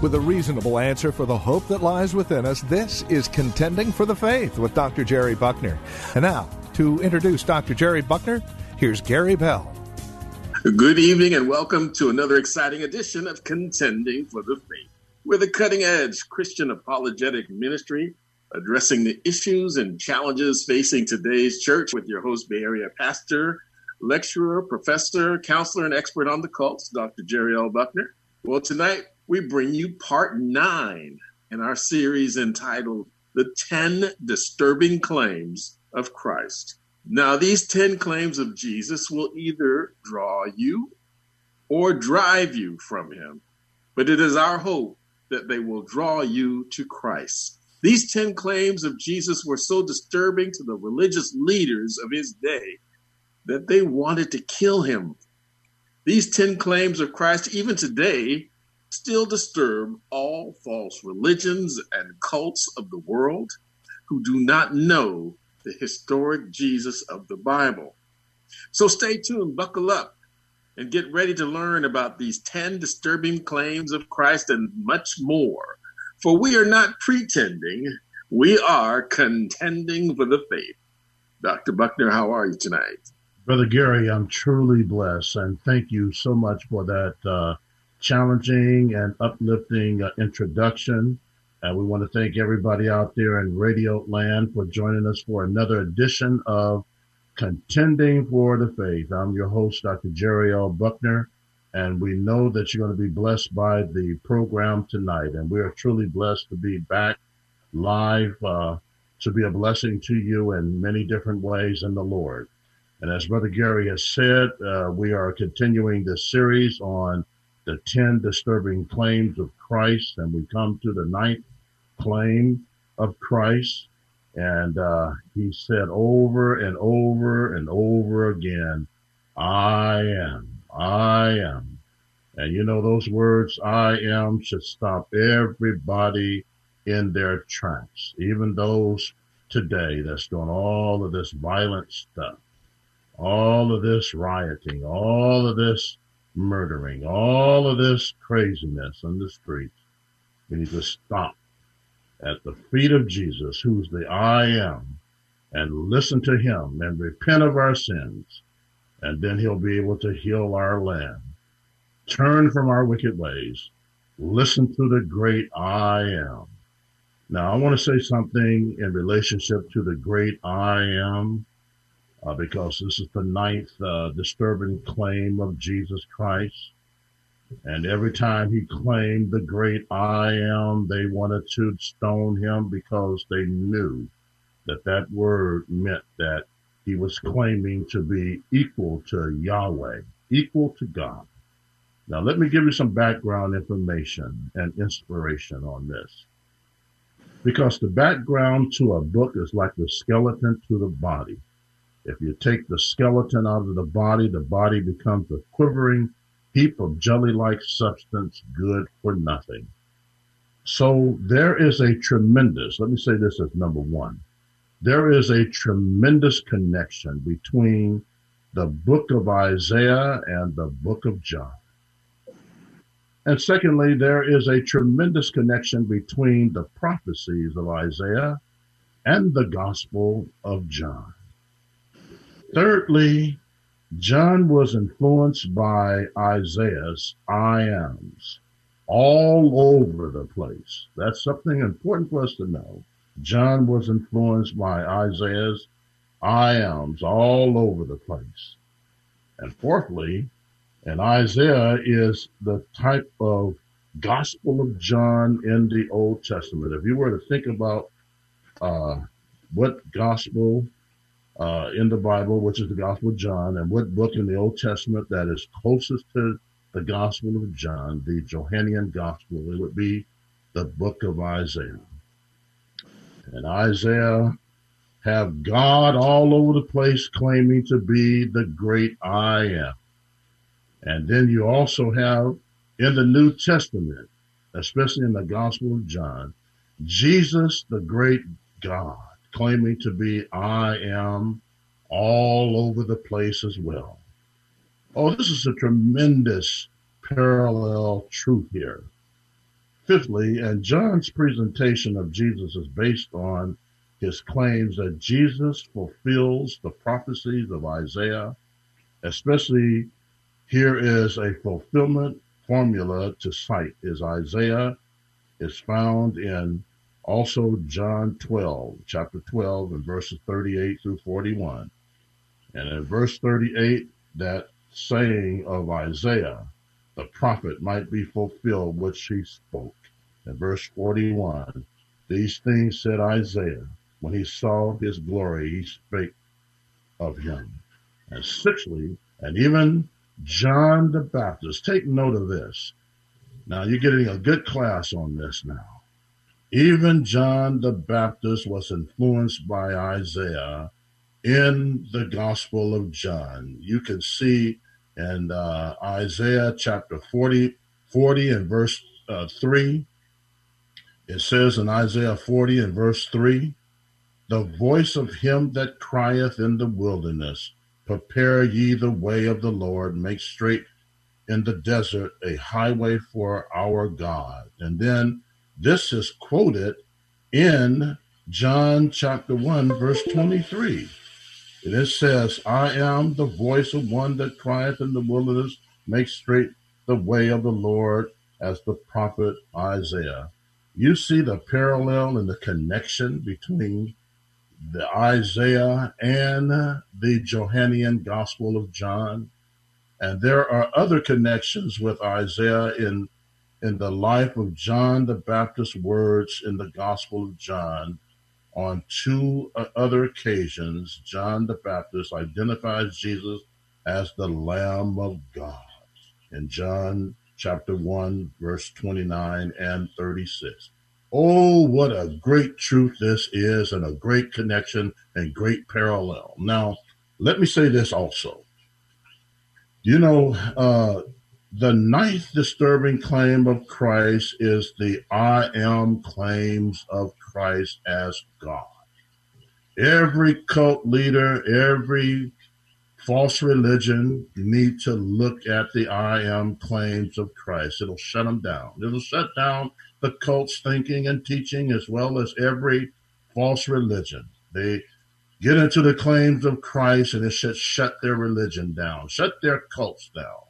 With a reasonable answer for the hope that lies within us, this is Contending for the Faith with Dr. Jerry Buckner. And now, to introduce Dr. Jerry Buckner, here's Gary Bell. Good evening and welcome to another exciting edition of Contending for the Faith. We're the cutting edge Christian apologetic ministry addressing the issues and challenges facing today's church with your host, Bay Area pastor, lecturer, professor, counselor, and expert on the cults, Dr. Jerry L. Buckner. Well, tonight we bring you part nine in our series entitled The 10 Disturbing Claims of Christ. Now, these 10 claims of Jesus will either draw you or drive you from him, but it is our hope that they will draw you to Christ. These 10 claims of Jesus were so disturbing to the religious leaders of his day that they wanted to kill him. These 10 claims of Christ, even today, still disturb all false religions and cults of the world who do not know the historic Jesus of the Bible. So stay tuned, buckle up, and get ready to learn about these 10 disturbing claims of Christ and much more. For we are not pretending, we are contending for the faith. Dr. Buckner, how are you tonight? Brother Gary, I'm truly blessed, and thank you so much for that uh, challenging and uplifting uh, introduction. And we want to thank everybody out there in radio land for joining us for another edition of Contending for the Faith. I'm your host, Dr. Jerry L. Buckner, and we know that you're going to be blessed by the program tonight. And we are truly blessed to be back live uh, to be a blessing to you in many different ways in the Lord. And as Brother Gary has said, uh, we are continuing this series on the 10 disturbing claims of Christ, and we come to the ninth claim of Christ. And uh, he said over and over and over again, I am, I am. And you know, those words, I am, should stop everybody in their tracks, even those today that's doing all of this violent stuff, all of this rioting, all of this murdering, all of this craziness on the streets. We need to stop at the feet of Jesus, who's the I am, and listen to him and repent of our sins. And then he'll be able to heal our land. Turn from our wicked ways. Listen to the great I am. Now, I want to say something in relationship to the great I am uh, because this is the ninth uh, disturbing claim of Jesus Christ. And every time he claimed the great I am, they wanted to stone him because they knew that that word meant that he was claiming to be equal to Yahweh, equal to God. Now, let me give you some background information and inspiration on this. Because the background to a book is like the skeleton to the body. If you take the skeleton out of the body, the body becomes a quivering heap of jelly-like substance good for nothing. So there is a tremendous, let me say this as number one. There is a tremendous connection between the book of Isaiah and the book of John. And secondly, there is a tremendous connection between the prophecies of Isaiah and the gospel of John. Thirdly, John was influenced by Isaiah's I ams all over the place. That's something important for us to know. John was influenced by Isaiah's I ams all over the place. And fourthly, and Isaiah is the type of Gospel of John in the Old Testament. If you were to think about uh, what gospel uh, in the Bible, which is the Gospel of John, and what book in the Old Testament that is closest to the Gospel of John, the Johannian Gospel, it would be the book of Isaiah. And Isaiah have God all over the place claiming to be the great I am. And then you also have in the New Testament, especially in the Gospel of John, Jesus, the great God, claiming to be I am all over the place as well. Oh, this is a tremendous parallel truth here. Fifthly, and John's presentation of Jesus is based on his claims that Jesus fulfills the prophecies of Isaiah, especially here is a fulfillment formula to cite is Isaiah is found in also John 12, chapter 12 and verses 38 through 41. And in verse 38, that saying of Isaiah, the prophet might be fulfilled which he spoke. In verse 41, these things said Isaiah, when he saw his glory, he spake of him. And sixthly, and even John the Baptist, take note of this. Now you're getting a good class on this now. Even John the Baptist was influenced by Isaiah in the Gospel of John. You can see in uh, Isaiah chapter 40, 40 and verse uh, 3, it says in Isaiah 40 and verse 3, the voice of him that crieth in the wilderness, prepare ye the way of the Lord, make straight in the desert a highway for our God. And then this is quoted in John chapter 1, verse 23. And it says, I am the voice of one that crieth in the wilderness, make straight the way of the Lord, as the prophet Isaiah. You see the parallel and the connection between the Isaiah and the Johannian Gospel of John. And there are other connections with Isaiah in, in the life of John the Baptist's words in the Gospel of John. On two other occasions, John the Baptist identifies Jesus as the Lamb of God in John chapter 1, verse 29 and 36. Oh, what a great truth this is, and a great connection and great parallel. Now, let me say this also. You know, uh, the ninth disturbing claim of Christ is the I am claims of Christ as God. Every cult leader, every false religion need to look at the I am claims of Christ. It'll shut them down. It'll shut down the cult's thinking and teaching, as well as every false religion. They get into the claims of Christ and it should shut their religion down, shut their cults down,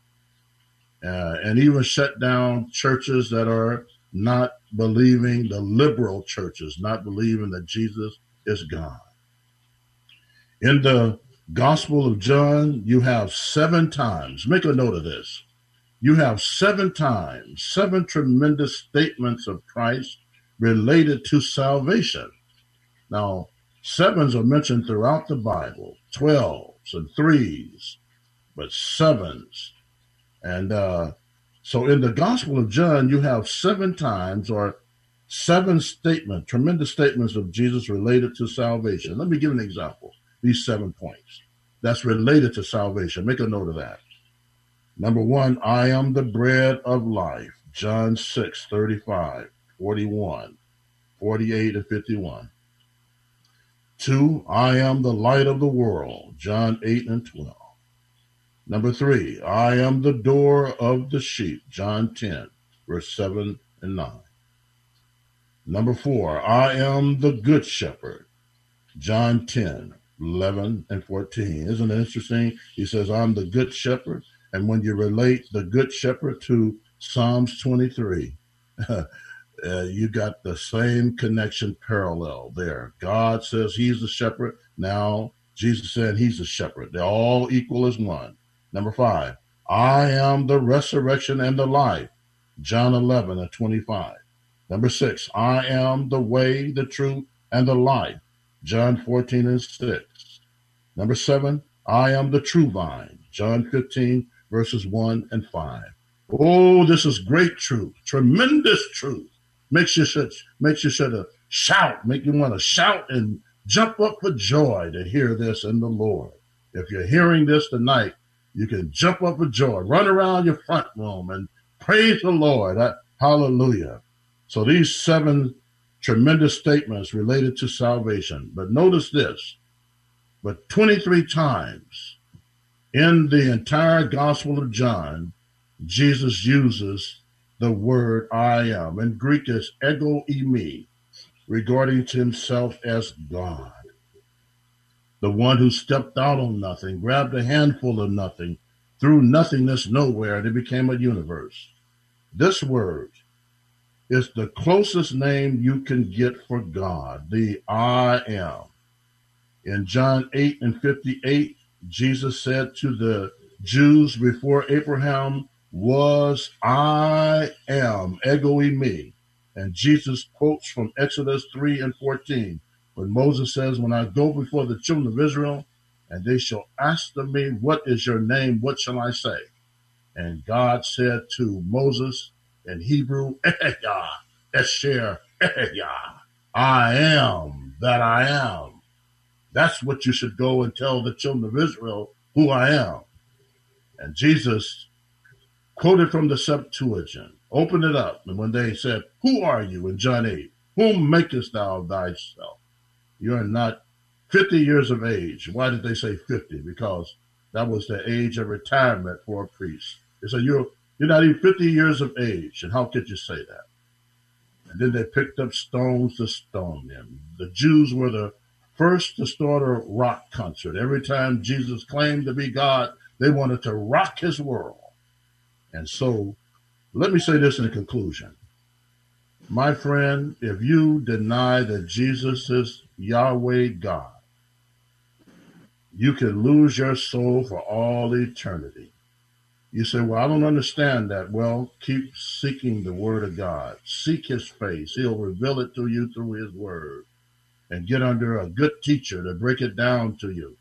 uh, and even shut down churches that are not believing, the liberal churches, not believing that Jesus is God. In the Gospel of John, you have seven times, make a note of this, you have seven times, seven tremendous statements of Christ related to salvation. Now, sevens are mentioned throughout the Bible, twelves and threes, but sevens. And uh, so in the Gospel of John, you have seven times or seven statements, tremendous statements of Jesus related to salvation. Let me give an example. These seven points that's related to salvation. Make a note of that. Number one, I am the bread of life. John 6, 35, 41, 48, and 51. Two, I am the light of the world. John 8 and 12. Number three, I am the door of the sheep. John 10, verse 7 and 9. Number four, I am the good shepherd. John 10, 11 and 14. Isn't it interesting? He says, I'm the good shepherd. And when you relate the Good Shepherd to Psalms 23, uh, you got the same connection parallel there. God says he's the shepherd. Now Jesus said he's the shepherd. They're all equal as one. Number five, I am the resurrection and the life. John 11 and 25. Number six, I am the way, the truth, and the life. John 14 and 6. Number seven, I am the true vine. John 15, verses 1 and 5. Oh, this is great truth, tremendous truth. Makes you should makes you should shout, make you want to shout and jump up for joy to hear this in the Lord. If you're hearing this tonight, you can jump up for joy, run around your front room and praise the Lord. Uh, hallelujah. So these seven tremendous statements related to salvation. But notice this, but 23 times in the entire Gospel of John, Jesus uses the word I am. In Greek is ego eimi, regarding to himself as God. The one who stepped out on nothing, grabbed a handful of nothing, threw nothingness nowhere, and it became a universe. This word is the closest name you can get for God, the I am. In John 8 and 58, Jesus said to the Jews before Abraham was, I am, ego eimi. And Jesus quotes from Exodus 3 and 14, when Moses says, When I go before the children of Israel, and they shall ask of me, What is your name? What shall I say? And God said to Moses in Hebrew, Ehya, Esher, I am that I am. That's what you should go and tell the children of Israel who I am. And Jesus quoted from the Septuagint, opened it up, and when they said, Who are you in John 8? Whom makest thou thyself? You are not 50 years of age. Why did they say 50? Because that was the age of retirement for a priest. They said, You're, you're not even 50 years of age. And how could you say that? And then they picked up stones to stone them. The Jews were the first to start a rock concert. Every time Jesus claimed to be God, they wanted to rock his world. And so, let me say this in conclusion. My friend, if you deny that Jesus is Yahweh God, you can lose your soul for all eternity. You say, Well, I don't understand that. Well, keep seeking the Word of God. Seek His face. He'll reveal it to you through His Word and get under a good teacher to break it down to you.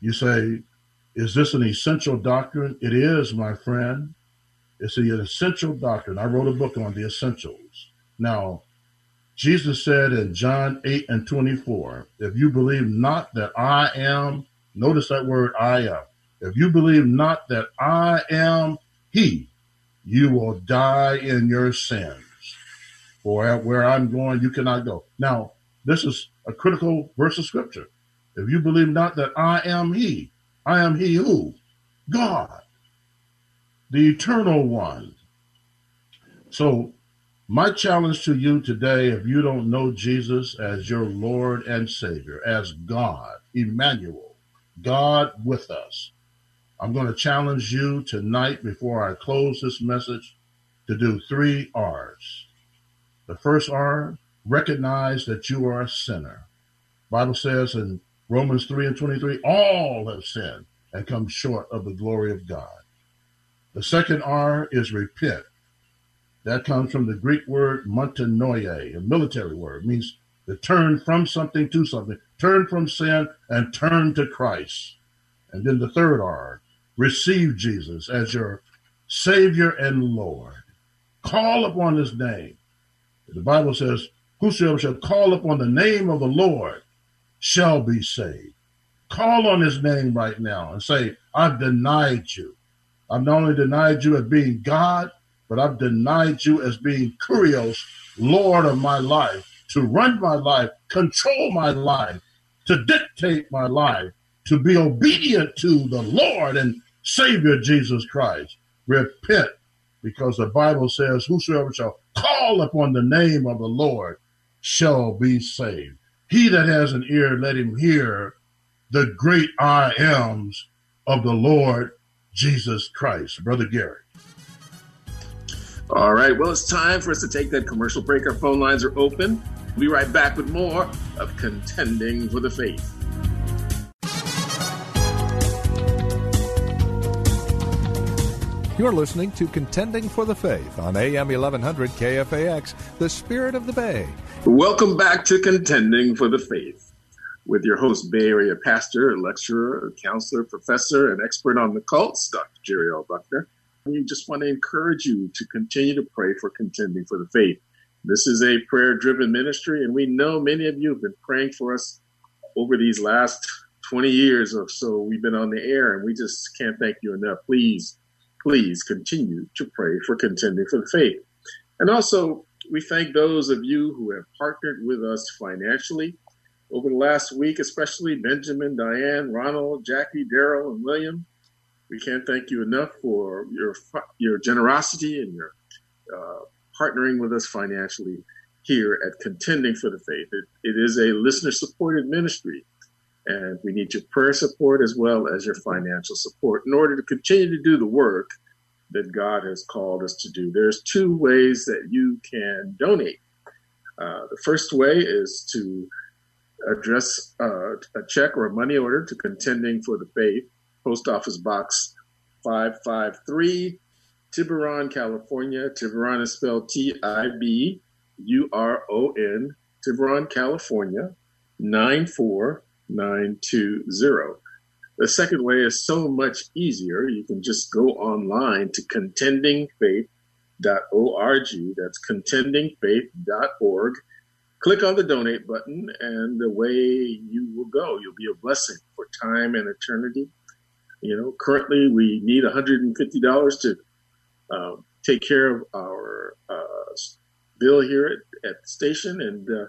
You say, Is this an essential doctrine? It is, my friend. It's an essential doctrine. I wrote a book on the essentials. Now, Jesus said in John 8 and 24, If you believe not that I am, notice that word I am. If you believe not that I am He, you will die in your sins. For where I'm going, you cannot go. Now, this is a critical verse of scripture. If you believe not that I am He, I am He who? God, the eternal one. So, my challenge to you today, if you don't know Jesus as your Lord and Savior, as God, Emmanuel, God with us, I'm going to challenge you tonight before I close this message to do three R's. The first R, recognize that you are a sinner. Bible says in Romans 3 and 23, all have sinned and come short of the glory of God. The second R is repent. That comes from the Greek word metanoia, a military word, it means to turn from something to something, turn from sin and turn to Christ. And then the third R, receive Jesus as your Savior and Lord. Call upon his name. The Bible says, Whosoever shall call upon the name of the Lord shall be saved. Call on his name right now and say, I've denied you. I've not only denied you as being God, but I've denied you as being Kurios, Lord of my life, to run my life, control my life, to dictate my life, to be obedient to the Lord and Savior Jesus Christ. Repent, because the Bible says, Whosoever shall call upon the name of the Lord shall be saved. He that has an ear, let him hear the great I ams of the Lord Jesus Christ. Brother Gary. All right. Well, it's time for us to take that commercial break. Our phone lines are open. We'll be right back with more of Contending for the Faith. You're listening to Contending for the Faith on AM 1100 KFAX, the spirit of the Bay. Welcome back to Contending for the Faith. with your host, Bay Area pastor, lecturer, counselor, professor, and expert on the cults, Dr. Jerry L. Buckner. We just want to encourage you to continue to pray for contending for the faith. This is a prayer driven ministry, and we know many of you have been praying for us over these last 20 years or so. We've been on the air, and we just can't thank you enough. Please, please continue to pray for contending for the faith. And also, we thank those of you who have partnered with us financially over the last week, especially Benjamin, Diane, Ronald, Jackie, Daryl, and William. We can't thank you enough for your your generosity and your uh, partnering with us financially here at Contending for the Faith. It, it is a listener supported ministry, and we need your prayer support as well as your financial support in order to continue to do the work that God has called us to do. There's two ways that you can donate. Uh, the first way is to address uh, a check or a money order to Contending for the Faith, Post Office Box 553, Tiburon, California. Tiburon is spelled T I B U R O N, Tiburon, California 94920. The second way is so much easier. You can just go online to contendingfaith.org. That's contendingfaith.org. Click on the donate button, and the way you will go, you'll be a blessing for time and eternity. You know, currently we need $150 to uh, take care of our uh, bill here at, at, the station, and uh,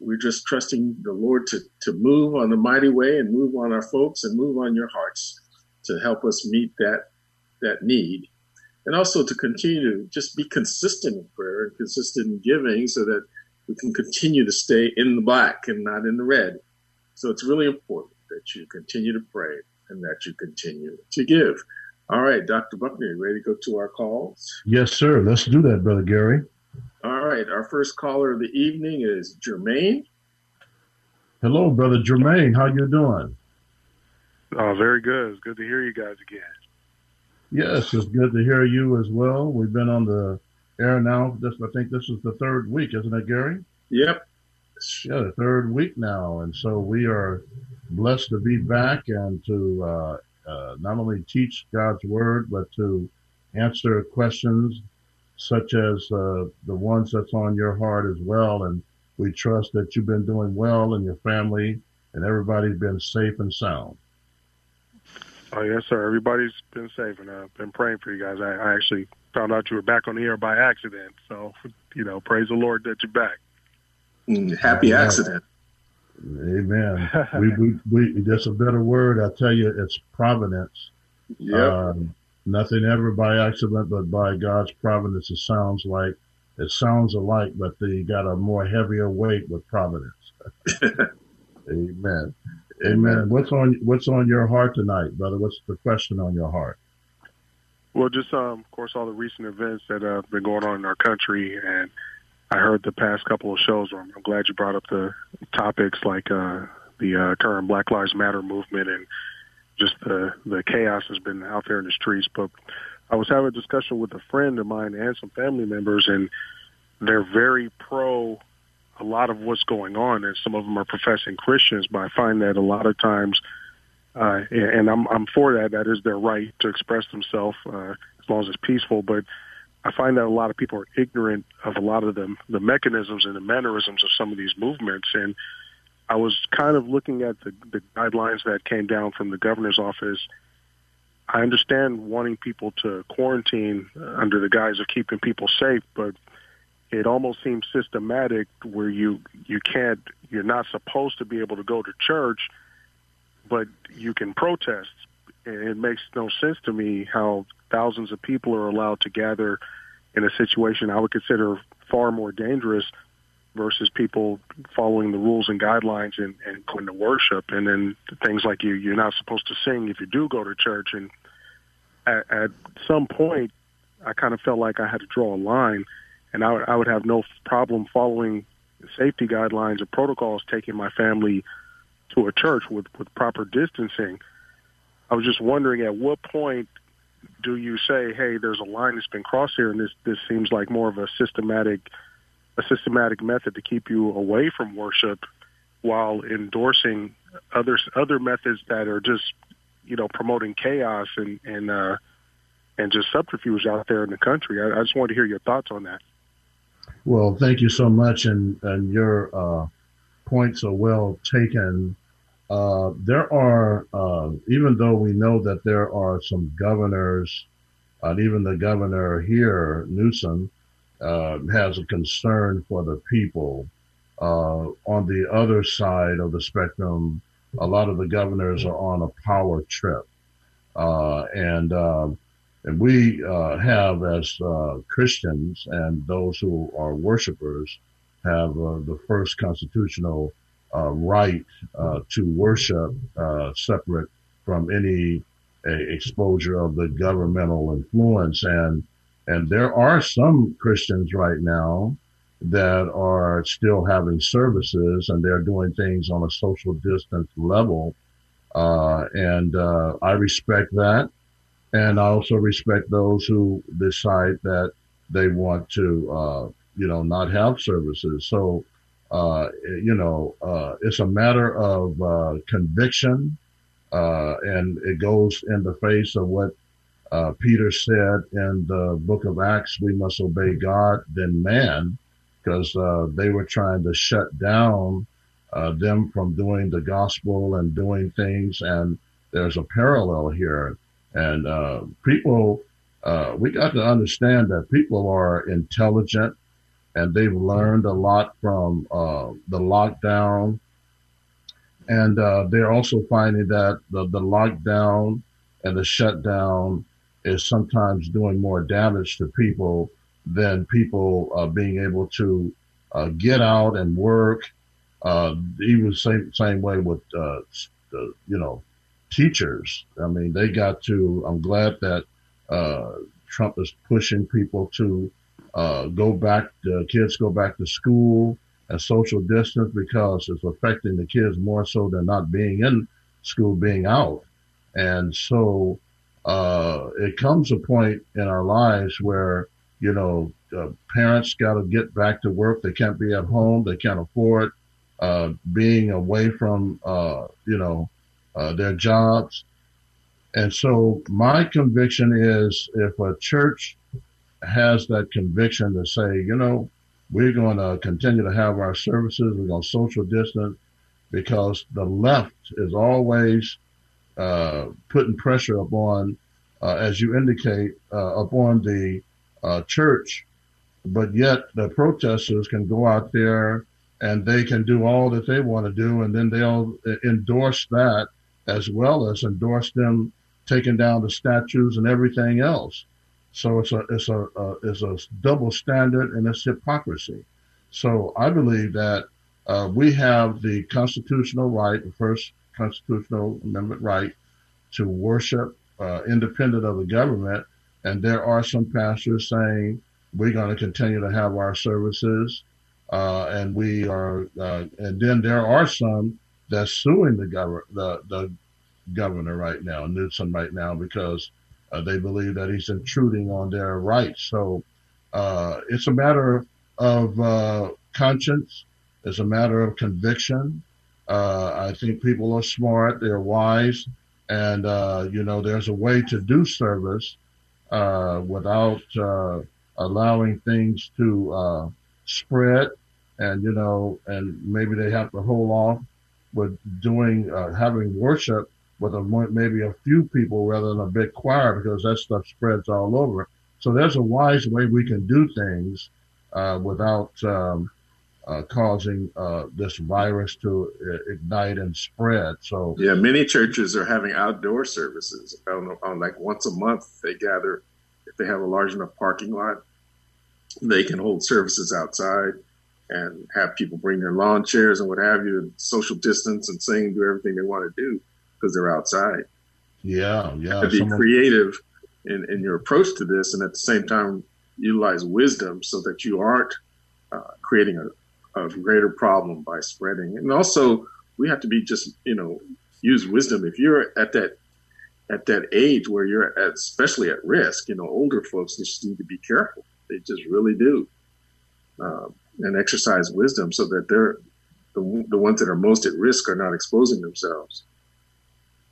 we're just trusting the Lord to, to move on the mighty way and move on our folks and move on your hearts to help us meet that that need. And also to continue to just be consistent in prayer and consistent in giving so that we can continue to stay in the black and not in the red. So it's really important that you continue to pray and that you continue to give. All right, Dr. Buckner, ready to go to our calls? Yes, sir. Let's do that, Brother Gary. All right. Our first caller of the evening is Jermaine. Hello, brother Jermaine. How you doing? Oh, very good. It's good to hear you guys again. Yes, it's good to hear you as well. We've been on the air now. This I think this is the third week, isn't it, Gary? Yep. Yeah, the third week now, and so we are blessed to be back and to uh, uh, not only teach God's word, but to answer questions such as uh, the ones that's on your heart as well. And we trust that you've been doing well and your family and everybody's been safe and sound. Oh yes, sir. Everybody's been safe, and I've been praying for you guys. I, I actually found out you were back on the air by accident, so you know, praise the Lord that you're back. Happy Amen. accident. Amen. we, we, we, that's a better word. I tell you, it's providence. Yeah. Um, Nothing ever by accident, but by God's providence. It sounds like it sounds alike, but they got a more heavier weight with providence. Amen. Amen. What's on What's on your heart tonight, brother? What's the question on your heart? Well, just um, of course, all the recent events that have been going on in our country, and I heard the past couple of shows. I'm, I'm glad you brought up the topics like uh, the uh, current Black Lives Matter movement and just the the chaos has been out there in the streets. But I was having a discussion with a friend of mine and some family members, and they're very pro a lot of what's going on, and some of them are professing Christians. But I find that a lot of times, uh, and I'm I'm for that. That is their right to express themselves uh, as long as it's peaceful. But I find that a lot of people are ignorant of a lot of the the mechanisms and the mannerisms of some of these movements, and I was kind of looking at the, the guidelines that came down from the governor's office. I understand wanting people to quarantine under the guise of keeping people safe, but it almost seems systematic where you you can't you're not supposed to be able to go to church, but you can protest. And it makes no sense to me how thousands of people are allowed to gather in a situation I would consider far more dangerous versus people following the rules and guidelines and, and going to worship. And then things like you, you're not supposed to sing if you do go to church. And at, at some point, I kind of felt like I had to draw a line, and I would, I would have no problem following safety guidelines and protocols, taking my family to a church with, with proper distancing. I was just wondering at what point do you say, hey, there's a line that's been crossed here, and this this seems like more of a systematic a systematic method to keep you away from worship while endorsing other other methods that are just you know promoting chaos and and uh, and just subterfuge out there in the country. I, I just wanted to hear your thoughts on that. Well, thank you so much, and and your uh, points are well taken. Uh, there are, uh, even though we know that there are some governors, and even the governor here, Newsom, uh, has a concern for the people. Uh, on the other side of the spectrum, a lot of the governors are on a power trip, uh, and and we have as Christians and those who are worshipers have the first constitutional uh, right uh, to worship uh, separate from any exposure of the governmental influence. And and there are some Christians right now that are still having services and they're doing things on a social distance level. Uh, and uh, I respect that. And I also respect those who decide that they want to, uh, you know, not have services. So uh, you know, uh, it's a matter of uh, conviction, uh, and it goes in the face of what uh, Peter said in the book of Acts: we must obey God then man, because uh, they were trying to shut down them from doing the gospel and doing things, and there's a parallel here, and people. we got to understand that people are intelligent and they've learned a lot from uh, the lockdown. And uh, they're also finding that the, the lockdown and the shutdown is sometimes doing more damage to people than people uh, being able to uh, get out and work. Uh, even same same way with uh, the, you know teachers. I mean, they got to. I'm glad that Trump is pushing people to uh, go back, kids go back to school and social distance because it's affecting the kids more so than not being in school, being out. And so, uh, it comes a point in our lives where, you know, uh, parents got to get back to work. They can't be at home. They can't afford, uh, being away from, uh, you know, uh, their jobs. And so my conviction is if a church has that conviction to say, you know, we're going to continue to have our services. We're going to social distance because the left is always uh, putting pressure upon, uh, as you indicate, uh, upon the uh, church. But yet the protesters can go out there and they can do all that they want to do, and then they'll endorse that as well as endorse them taking down the statues and everything else. So it's a it's a uh, it's a double standard and it's hypocrisy. So I believe that uh, we have the constitutional right, the first constitutional amendment right, to worship uh, independent of the government. And there are some pastors saying we're going to continue to have our services, uh, and we are. Uh, and then there are some that's suing the governor, the the governor right now, Newsom right now, because uh, they believe that he's intruding on their rights. So uh, it's a matter of uh, conscience. It's a matter of conviction. Uh, I think people are smart. They're wise. And, uh, you know, there's a way to do service uh, without allowing things to spread. And, you know, and maybe they have to hold off with doing, having worship with a, maybe a few people rather than a big choir because that stuff spreads all over. So there's a wise way we can do things uh, without um, uh, causing uh, this virus to uh, ignite and spread. So yeah, many churches are having outdoor services. On, like once a month, they gather. If they have a large enough parking lot, they can hold services outside and have people bring their lawn chairs and what have you, and social distance and sing, do everything they want to do because they're outside. Yeah, yeah. To be Someone... creative in, in your approach to this, and at the same time utilize wisdom so that you aren't uh, creating a, a greater problem by spreading. And also, we have to be just you know use wisdom. If you're at that at that age where you're at, especially at risk, you know, older folks just need to be careful. They just really do, um, and exercise wisdom so that they're the, the ones that are most at risk are not exposing themselves.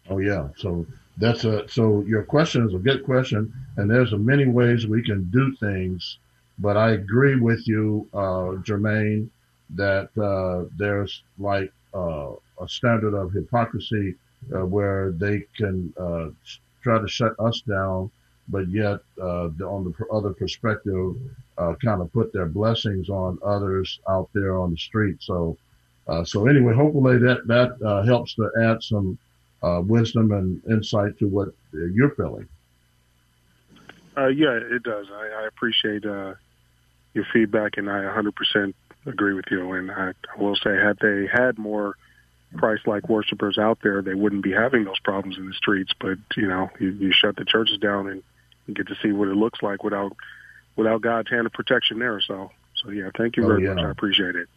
Oh yeah. So that's a, so your question is a good question. And there's a many ways we can do things, but I agree with you, uh, Jermaine, that, uh, there's like, uh, a standard of hypocrisy, uh, where they can, uh, try to shut us down, but yet, uh, on the other perspective, uh, kind of put their blessings on others out there on the street. So, uh, so anyway, hopefully that, that, uh, helps to add some, uh, wisdom and insight to what you're feeling. Uh, yeah, it does. I, I appreciate, uh, your feedback and I 100% agree with you. And I, I will say, had they had more Christ-like worshipers out there, they wouldn't be having those problems in the streets. But you know, you, you shut the churches down and you get to see what it looks like without without God's hand of protection there. So, so yeah, thank you oh, very yeah. much. I appreciate it.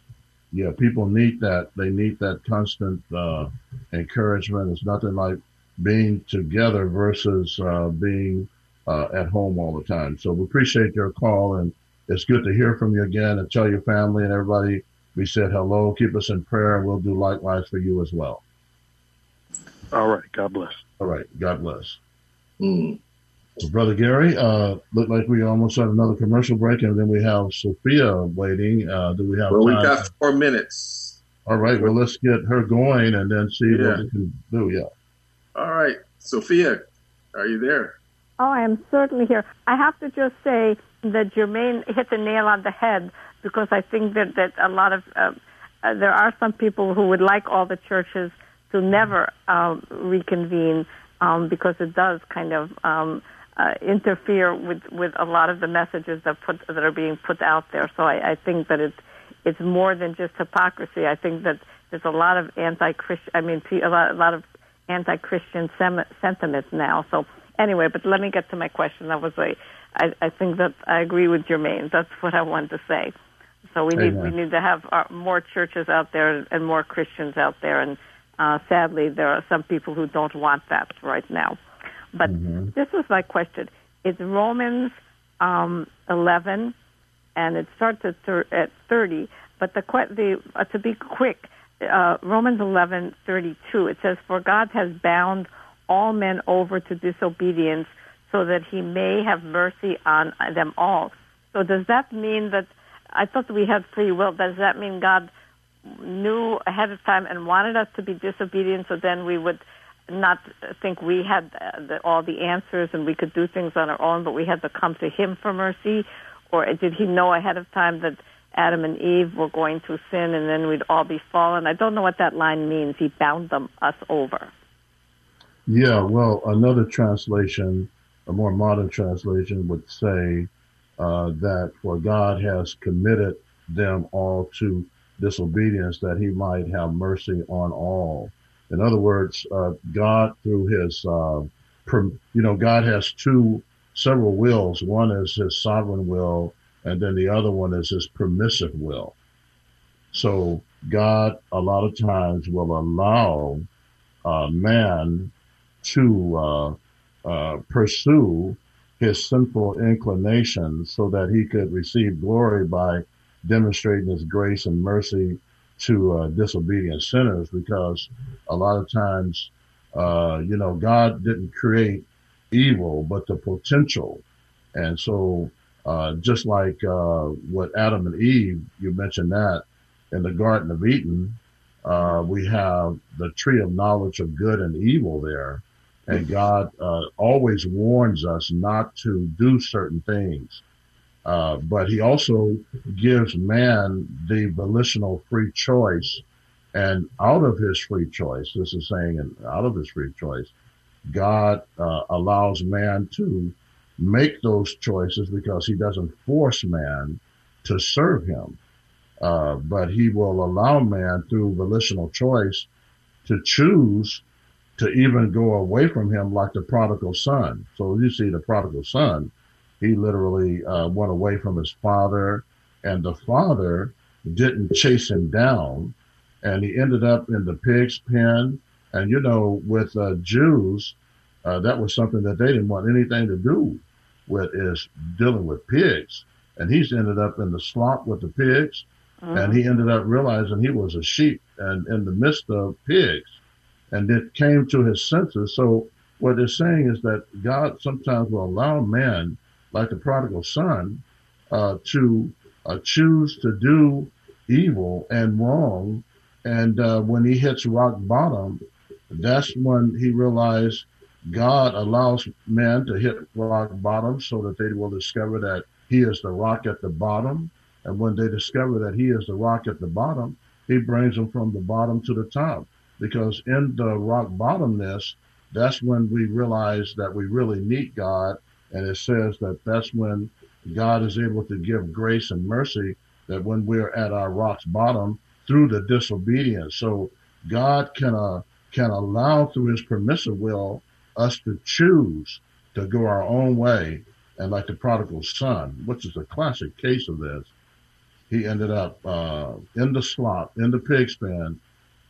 Yeah, people need that. They need that constant uh, encouragement. It's nothing like being together versus uh, being uh, at home all the time. So we appreciate your call, and it's good to hear from you again. And tell your family and everybody we said hello. Keep us in prayer, and we'll do likewise for you as well. All right. God bless. All right. God bless. Mm. Brother Gary, uh, look like we almost had another commercial break, and then we have Sophia waiting. Uh, do we have? Well, we got four minutes. All right. Well, let's get her going, and then see yeah. what we can do. Yeah. All right, Sophia, are you there? Oh, I am certainly here. I have to just say that Jermaine hit the nail on the head because I think that that a lot of uh, uh, there are some people who would like all the churches to never um, reconvene um, because it does kind of um, uh, interfere with with a lot of the messages that put that are being put out there. So I, I think that it's it's more than just hypocrisy. I think that there's a lot of anti-Christian. I mean, a lot a lot of anti-Christian sem- sentiment now. So anyway, but let me get to my question. That was a I, I think that I agree with Jermaine. That's what I wanted to say. So we need Amen. we need to have our, uh, more churches out there and more Christians out there, and uh, sadly, there are some people who don't want that right now. But mm-hmm. this is my question: It's Romans um, 11, and it starts at, thir- at 30. But the the uh, to be quick, uh, Romans 11:32 it says, "For God has bound all men over to disobedience, so that He may have mercy on them all." So does that mean that I thought we had free will. Does that mean God knew ahead of time and wanted us to be disobedient so then we would not think we had the, all the answers and we could do things on our own, but we had to come to Him for mercy? Or did He know ahead of time that Adam and Eve were going to sin and then we'd all be fallen? I don't know what that line means. He bound them us over. Yeah, well, another translation, a more modern translation, would say uh, that for God has committed them all to disobedience that he might have mercy on all. In other words, uh, God through his, uh, you know, God has two, several wills. One is his sovereign will, and then the other one is his permissive will. So God, a lot of times, will allow uh, man to uh, uh, pursue his sinful inclinations so that he could receive glory by demonstrating his grace and mercy to uh, disobedient sinners because a lot of times, uh, you know, God didn't create evil, but the potential. And so, uh, just like, uh, what Adam and Eve, you mentioned that in the Garden of Eden, uh, we have the tree of knowledge of good and evil there. And God uh, always warns us not to do certain things. Uh, but he also gives man the volitional free choice. And out of his free choice, this is saying, and out of his free choice, God uh, allows man to make those choices because he doesn't force man to serve him. Uh, but he will allow man through volitional choice to choose to even go away from him like the prodigal son. So you see the prodigal son, he literally uh, went away from his father and the father didn't chase him down and he ended up in the pig's pen. And you know, with uh, Jews, uh, that was something that they didn't want anything to do with is dealing with pigs. And he's ended up in the slop with the pigs. Mm-hmm. And he ended up realizing he was a sheep and in the midst of pigs and it came to his senses. So what they're saying is that God sometimes will allow man, like the prodigal son, uh, to uh, choose to do evil and wrong. And uh, when he hits rock bottom, that's when he realized God allows men to hit rock bottom so that they will discover that he is the rock at the bottom. And when they discover that he is the rock at the bottom, he brings them from the bottom to the top. Because in the rock bottomness, that's when we realize that we really need God. And it says that that's when God is able to give grace and mercy that when we're at our rock's bottom through the disobedience. So God can, uh, can allow through his permissive will us to choose to go our own way. And like the prodigal son, which is a classic case of this, he ended up uh, in the slop, in the pig pen,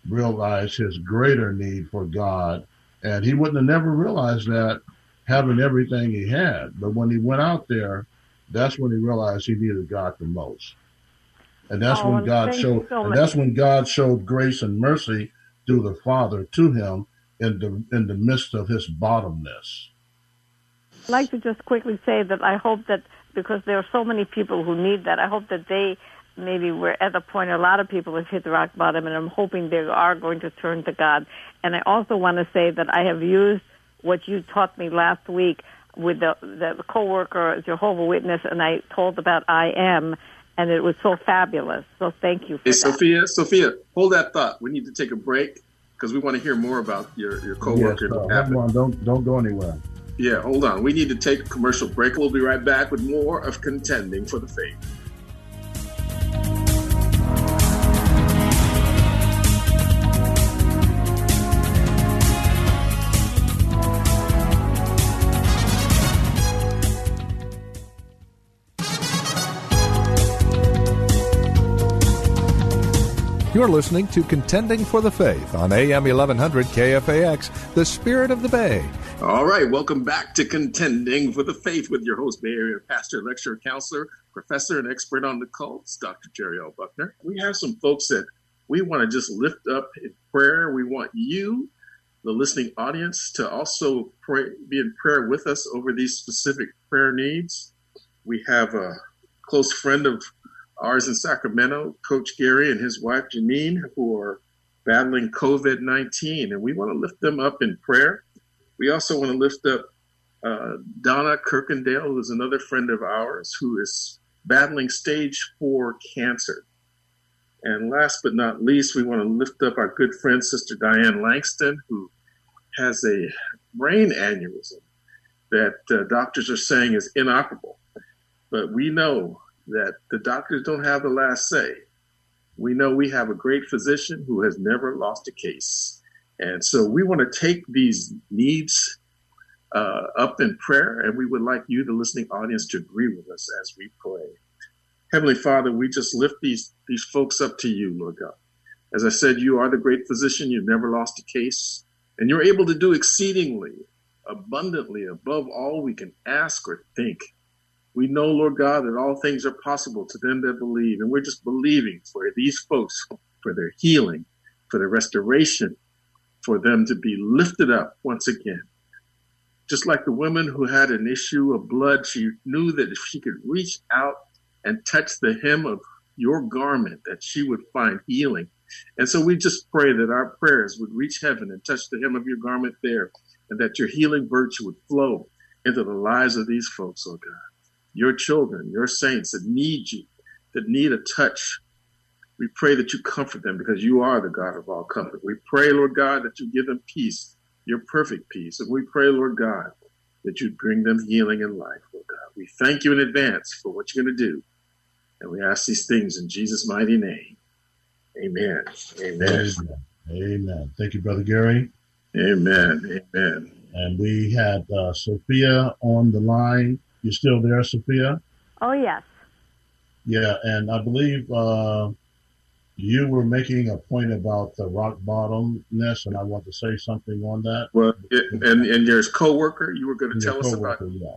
realized his greater need for God. And he wouldn't have never realized that having everything he had. But when he went out there, that's when he realized he needed God the most. And that's oh, when God showed so and that's when God showed grace and mercy through the Father to him in the in the midst of his bottomness. I'd like to just quickly say that I hope that because there are so many people who need that, I hope that they maybe we're at the point a lot of people have hit the rock bottom and I'm hoping they are going to turn to God. And I also want to say that I have used what you taught me last week with the the coworker as Jehovah Witness and I told about I am and it was so fabulous. So thank you Hey that. Sophia, Sophia, hold that thought. We need to take a break because we want to hear more about your, your coworker. Yes, uh, on, don't don't go anywhere. Yeah, hold on. We need to take a commercial break. We'll be right back with more of contending for the faith. You're listening to Contending for the Faith on AM 1100 KFAX, the spirit of the Bay. All right, welcome back to Contending for the Faith with your host, Bay Area pastor, lecturer, counselor, professor, and expert on the cults, Dr. Jerry L. Buckner. We have some folks that we want to just lift up in prayer. We want you, the listening audience, to also pray, be in prayer with us over these specific prayer needs. We have a close friend of ours in Sacramento, Coach Gary and his wife Janine, who are battling COVID 19, and we want to lift them up in prayer. We also want to lift up uh, Donna Kirkendale, who is another friend of ours who is battling stage four cancer. And last but not least, we want to lift up our good friend, Sister Diane Langston, who has a brain aneurysm that uh, doctors are saying is inoperable. But we know that the doctors don't have the last say. We know we have a great physician who has never lost a case. And so we want to take these needs uh, up in prayer, and we would like you, the listening audience, to agree with us as we pray. Heavenly Father, we just lift these, these folks up to you, Lord God. As I said, you are the great physician. You've never lost a case, and you're able to do exceedingly, abundantly, above all we can ask or think. We know, Lord God, that all things are possible to them that believe. And we're just believing for these folks, for their healing, for their restoration, for them to be lifted up once again. Just like the woman who had an issue of blood, she knew that if she could reach out and touch the hem of your garment, that she would find healing. And so we just pray that our prayers would reach heaven and touch the hem of your garment there, and that your healing virtue would flow into the lives of these folks, oh God your children, your saints that need you, that need a touch. We pray that you comfort them because you are the God of all comfort. We pray, Lord God, that you give them peace, your perfect peace. And we pray, Lord God, that you bring them healing and life, Lord God. We thank you in advance for what you're going to do. And we ask these things in Jesus' mighty name. Amen. Amen. Amen. Thank you, Brother Gary. Amen. Amen. And we had uh, Sophia on the line you still there, Sophia? Oh, yes. Yeah, and I believe uh, you were making a point about the rock bottomness, and I want to say something on that. Well, it, and and your coworker, you were going to tell us about. Yeah.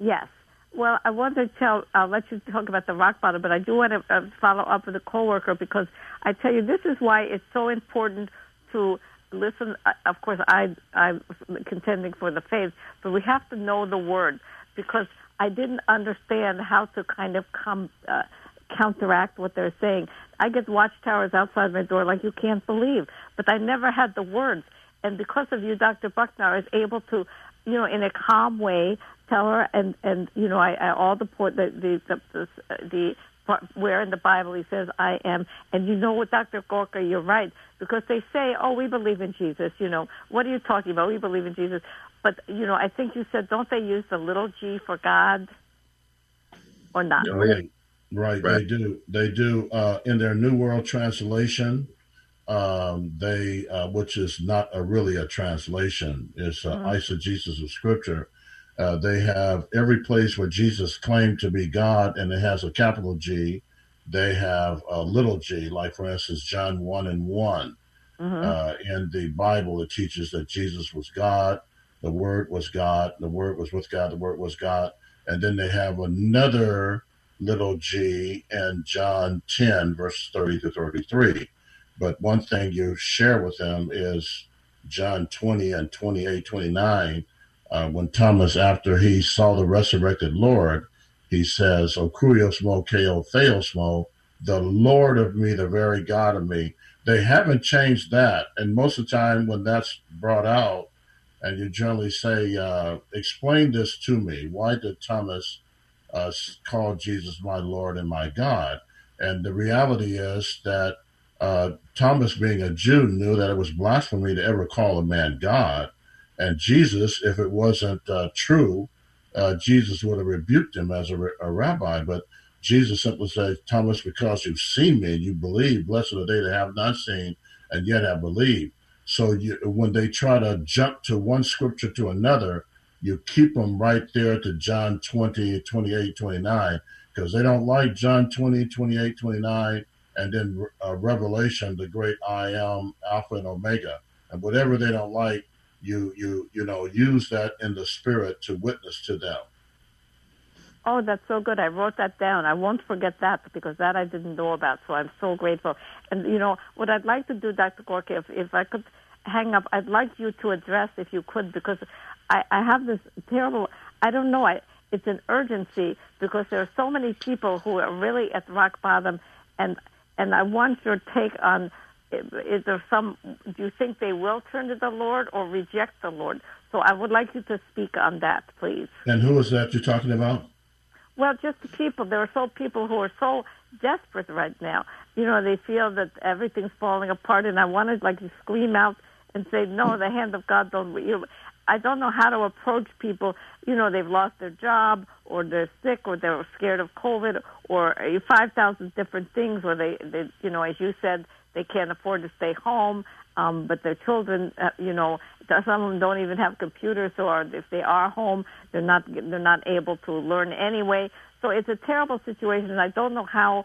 Yes. Well, I want to tell. I'll let you talk about the rock bottom, but I do want to uh, follow up with a coworker because I tell you this is why it's so important to listen. Uh, of course, I I'm contending for the faith, but we have to know the word because I didn't understand how to kind of come uh, counteract what they're saying. I get watchtowers outside my door like you can't believe, but I never had the words. And because of you, Dr. Buckner, is able to, you know, in a calm way, tell her and and you know, I, I all the the the, the, the where in the Bible he says I am. And you know what, Dr. Gorka, you're right because they say, oh, we believe in Jesus. You know, what are you talking about? We believe in Jesus. But you know, I think you said, don't they use the little G for God, or not? Oh, yeah. Right, right, they do. They do uh, in their New World Translation. Um, they, uh, which is not a, really a translation, it's uh, mm-hmm. eisegesis of Scripture. Uh, they have every place where Jesus claimed to be God, and it has a capital G. They have a little g, like for instance, John 1 and one mm-hmm. uh, in the Bible, it teaches that Jesus was God, the Word was God, the Word was with God, the Word was God. And then they have another little g in John 10, verse 30 to 33. But one thing you share with them is John 20 and 28, 29 uh, when Thomas, after he saw the resurrected Lord, he says, O kurios mo keo theos mo, the Lord of me, the very God of me. They haven't changed that. And most of the time when that's brought out, and you generally say, uh, explain this to me. Why did Thomas uh, call Jesus my Lord and my God? And the reality is that uh, Thomas, being a Jew, knew that it was blasphemy to ever call a man God. And Jesus, if it wasn't uh, true, uh, Jesus would have rebuked him as a, a, rabbi. But Jesus simply said, Thomas, because you've seen me and you believe, blessed are they that have not seen and yet have believed. So you, when they try to jump to one scripture to another, you keep them right there to John 20, 28, 29, because they don't like John 20, 28, 29, and then uh, Revelation, the great I am, Alpha and Omega. And whatever they don't like, you you you know use that in the spirit to witness to them. Oh, that's so good. I wrote that down. I won't forget that because that I didn't know about. So I'm so grateful. And you know what I'd like to do, Dr. Gorka, if if I could hang up, I'd like you to address, if you could, because I I have this terrible. I don't know. I it's an urgency because there are so many people who are really at rock bottom, and and I want your take on is there some, do you think they will turn to the Lord or reject the Lord? So I would like you to speak on that, please. And who is that you're talking about? Well, just the people. There are so people who are so desperate right now. You know, they feel that everything's falling apart, and I wanted like to scream out and say, "No, the hand of God don't." You know, I don't know how to approach people. You know, they've lost their job, or they're sick, or they're scared of COVID, or five thousand different things. Or they, they, you know, as you said, they can't afford to stay home, um, but their children, uh, you know, some of them don't even have computers, or if they are home, they're not they're not able to learn anyway. So it's a terrible situation, and I don't know how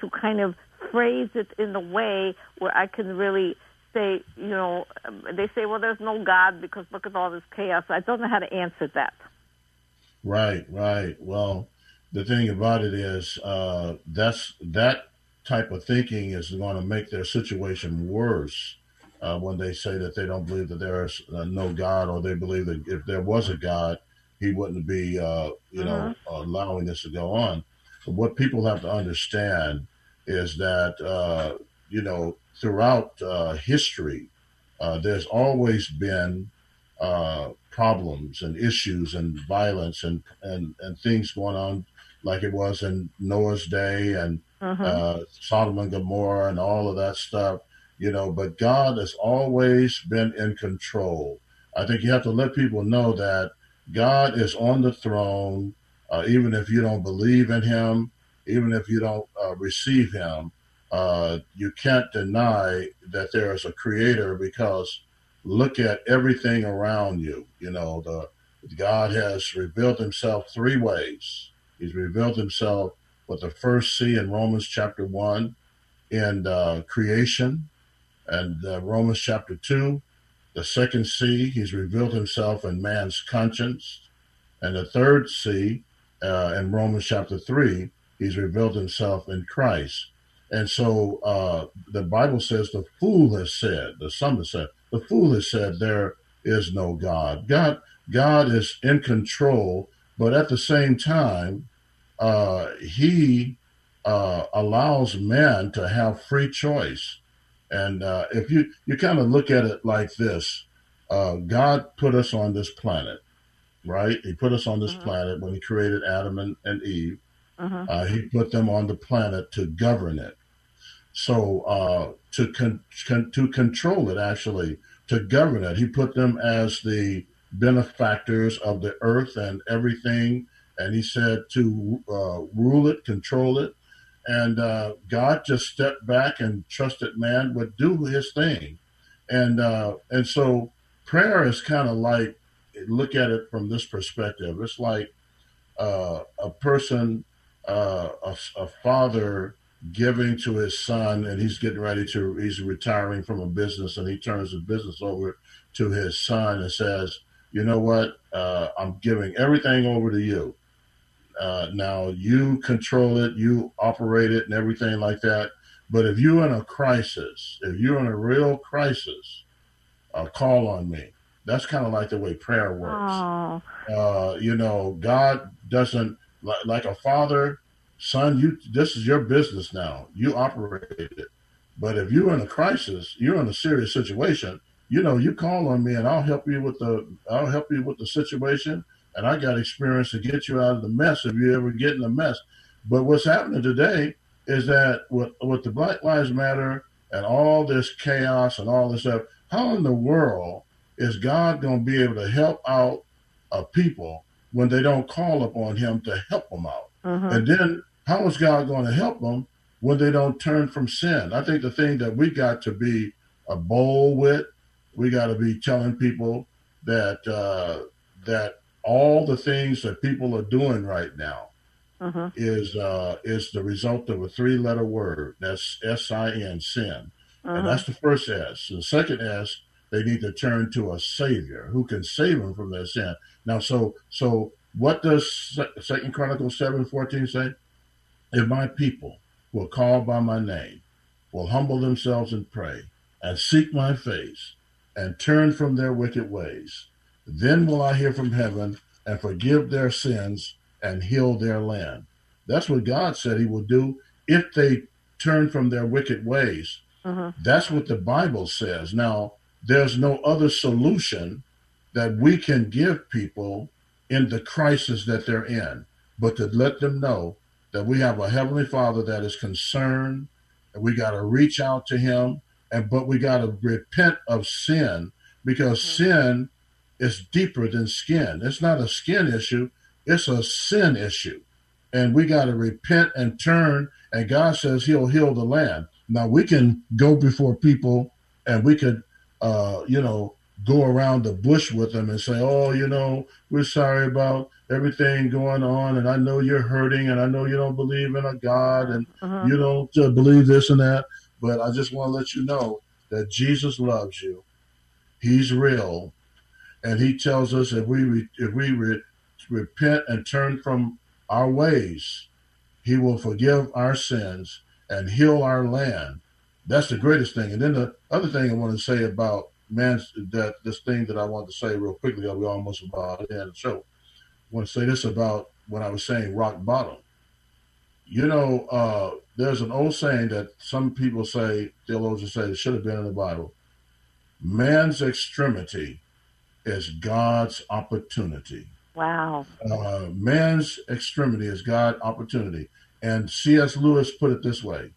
to kind of phrase it in the way where I can really say, you know, um, they say, well, there's no God because look at all this chaos. I don't know how to answer that. Right, right. Well, the thing about it is, uh, that's that type of thinking is going to make their situation worse uh, when they say that they don't believe that there is uh, no God or they believe that if there was a God, he wouldn't be, uh, you know, uh-huh. allowing this to go on. But what people have to understand is that, uh, you know, throughout uh, history, uh, there's always been problems and issues and violence and, and, and things going on like it was in Noah's day and uh-huh. uh, Sodom and Gomorrah and all of that stuff, you know, but God has always been in control. I think you have to let people know that God is on the throne, uh, even if you don't believe in Him, even if you don't uh, receive Him. Uh, you can't deny that there is a creator because look at everything around you. You know, the God has revealed himself three ways. He's revealed himself with the first C in Romans chapter 1 in uh, creation, and uh, Romans chapter 2. The second C, he's revealed himself in man's conscience. And the third C uh, in Romans chapter 3, he's revealed himself in Christ. And so uh, the Bible says the fool has said, the psalmist said, the fool has said there is no God. God, God is in control, but at the same time, uh, he uh, allows man to have free choice. And uh, if you you kind of look at it like this, uh, God put us on this planet, right? He put us on this mm-hmm. planet when He created Adam and, and Eve. Mm-hmm. Uh, he put them on the planet to govern it. So uh, to con- con- to control it, actually, to govern it, He put them as the benefactors of the earth and everything. And He said to uh, rule it, control it, and uh, God just stepped back and trusted man would do His thing, and uh, and so prayer is kind of like look at it from this perspective. It's like uh, a person, uh, a, a, father giving to his son, and he's getting ready to, he's retiring from a business, and he turns the business over to his son and says, "You know what? Uh, I'm giving everything over to you. Uh, now you control it, you operate it, and everything like that. But if you're in a crisis, if you're in a real crisis, uh, call on me. That's kind of like the way prayer works. Uh, you know, God doesn't like, like a father, son. You this is your business now. You operate it. But if you're in a crisis, you're in a serious situation. You know, you call on me, and I'll help you with the I'll help you with the situation and I got experience to get you out of the mess if you ever get in a mess. But what's happening today is that with, with the Black Lives Matter and all this chaos and all this stuff, how in the world is God going to be able to help out a people when they don't call upon Him to help them out? Mm-hmm. And then how is God going to help them when they don't turn from sin? I think the thing that we got to be a bold with, we got to be telling people that uh, that all the things that people are doing right now mm-hmm. is uh, is the result of a three letter word. That's S I N, sin. And uh-huh. that's the first S. The second S, they need to turn to a Savior who can save them from their sin. Now, so so what does Second Chronicles seven fourteen say? If my people will call by my name, will humble themselves and pray, and seek my face, and turn from their wicked ways, then will I hear from heaven and forgive their sins and heal their land. That's what God said He will do if they turn from their wicked ways. Uh-huh. That's what the Bible says. Now, there's no other solution that we can give people in the crisis that they're in, but to let them know that we have a heavenly Father that is concerned, and we got to reach out to Him, and but we got to repent of sin because mm-hmm. sin is deeper than skin. It's not a skin issue, it's a sin issue. And we got to repent and turn, and God says He'll heal the land. Now, we can go before people and we could, uh, you know, go around the bush with them and say, oh, you know, we're sorry about everything going on, and I know you're hurting, and I know you don't believe in a God, and uh-huh. you don't uh, believe this and that. But I just want to let you know that Jesus loves you. He's real, and he tells us if we if we re, repent and turn from our ways, he will forgive our sins and heal our land. That's the greatest thing. And then the other thing I want to say about man's that this thing that I want to say real quickly, we almost about the end So, I want to say this about when I was saying rock bottom. You know, uh, there's an old saying that some people say, theologians say, it should have been in the Bible. Man's extremity is God's opportunity. Wow. Uh, man's extremity is God's opportunity. And C.S. Lewis put it this way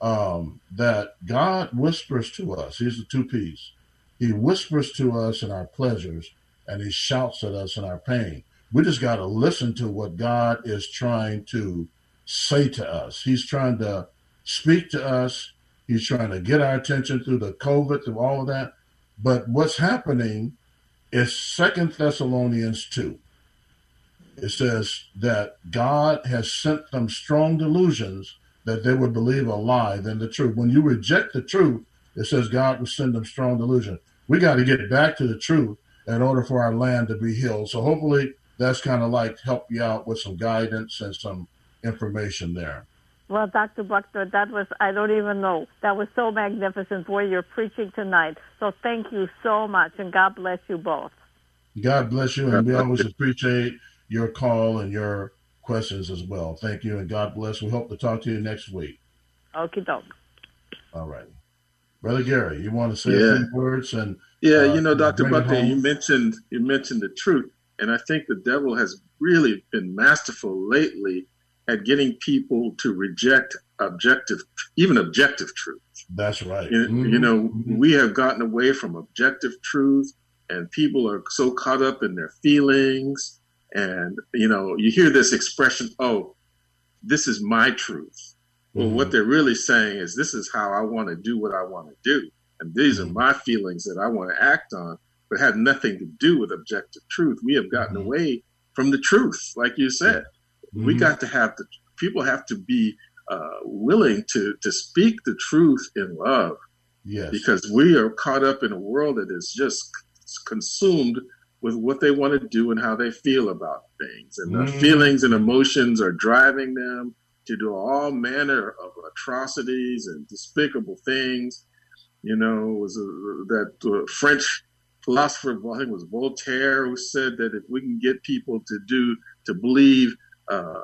um, that God whispers to us. Here's the two P's. He whispers to us in our pleasures and he shouts at us in our pain. We just got to listen to what God is trying to say to us. He's trying to speak to us. He's trying to get our attention through the COVID, through all of that. But what's happening is Second Thessalonians 2. It says that God has sent them strong delusions that they would believe a lie than the truth. When you reject the truth, it says God will send them strong delusion. We got to get back to the truth in order for our land to be healed. So hopefully that's kind of like help you out with some guidance and some information there. Well, Dr. Buckner, that was, I don't even know. That was so magnificent where you're preaching tonight. So thank you so much, and God bless you both. God bless you, and we always appreciate your call and your questions as well. Thank you, and God bless. We hope to talk to you next week. Okie doke. All right. Brother Gary, you want to say Yeah. a few words and Yeah, uh, you know, Dr. bring Buckner, you mentioned you mentioned the truth, and I think the devil has really been masterful lately at getting people to reject objective, even objective truth. That's right. You, Mhm. you know, Mhm. we have gotten away from objective truth, and people are so caught up in their feelings. And you know, you hear this expression, "Oh, this is my truth." Well, Mhm. what they're really saying is, "This is how I want to do what I want to do, and these are Mhm. my feelings that I want to act on." But had nothing to do with objective truth. We have gotten Mhm. away from the truth, like you said we Mhm. got to have the people have to be uh, willing to to speak the truth in love yes. because we are caught up in a world that is just consumed with what they want to do and how they feel about things and the Mhm. feelings and emotions are driving them to do all manner of atrocities and despicable things you know it was uh, that uh, french philosopher i think it was voltaire who said that if we can get people to do to believe uh,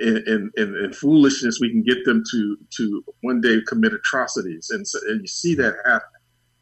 in, in, in, foolishness, we can get them to to one day commit atrocities, and so, and you see that happen.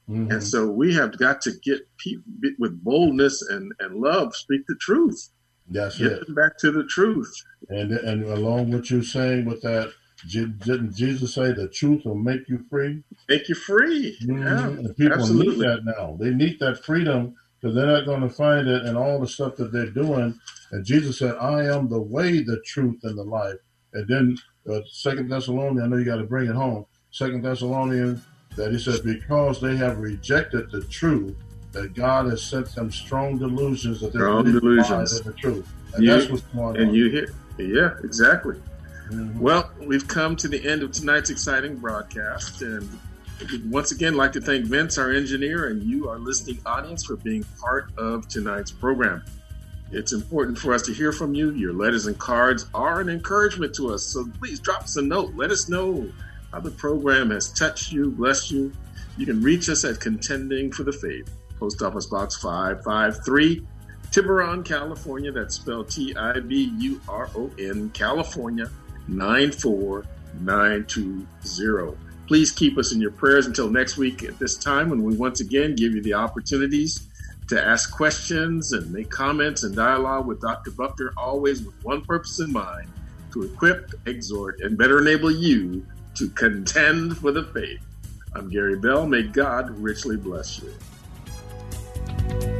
Mhm. And so we have got to get people with boldness and, and love, speak the truth, That's get it. them back to the truth. And and along with you saying with that, didn't Jesus say the truth will make you free? Make you free. Mhm. Yeah, people need absolutely. that now. They need that freedom because they're not going to find it in all the stuff that they're doing. And Jesus said, "I am the way, the truth, and the life." And then uh, Second Thessalonians, I know you got to bring it home. Second Thessalonians, that he said, because they have rejected the truth, that God has sent them strong delusions that they're Strong delusions. the truth. And You- that's what's going on. And you hear, yeah, exactly. Mhm. Well, we've come to the end of tonight's exciting broadcast, and we'd once again like to thank Vince, our engineer, and you, our listening audience, for being part of tonight's program. It's important for us to hear from you. Your letters and cards are an encouragement to us, so please drop us a note. Let us know how the program has touched you, blessed you. You can reach us at Contending for the Faith, Post Office Box 553, Tiburon, California. That's spelled T I B U R O N, California 94920. Please keep us in your prayers until next week at this time when we once again give you the opportunities to ask questions and make comments and dialogue with Dr. Buckner, always with one purpose in mind to equip, exhort, and better enable you to contend for the faith. I'm Gary Bell. May God richly bless you.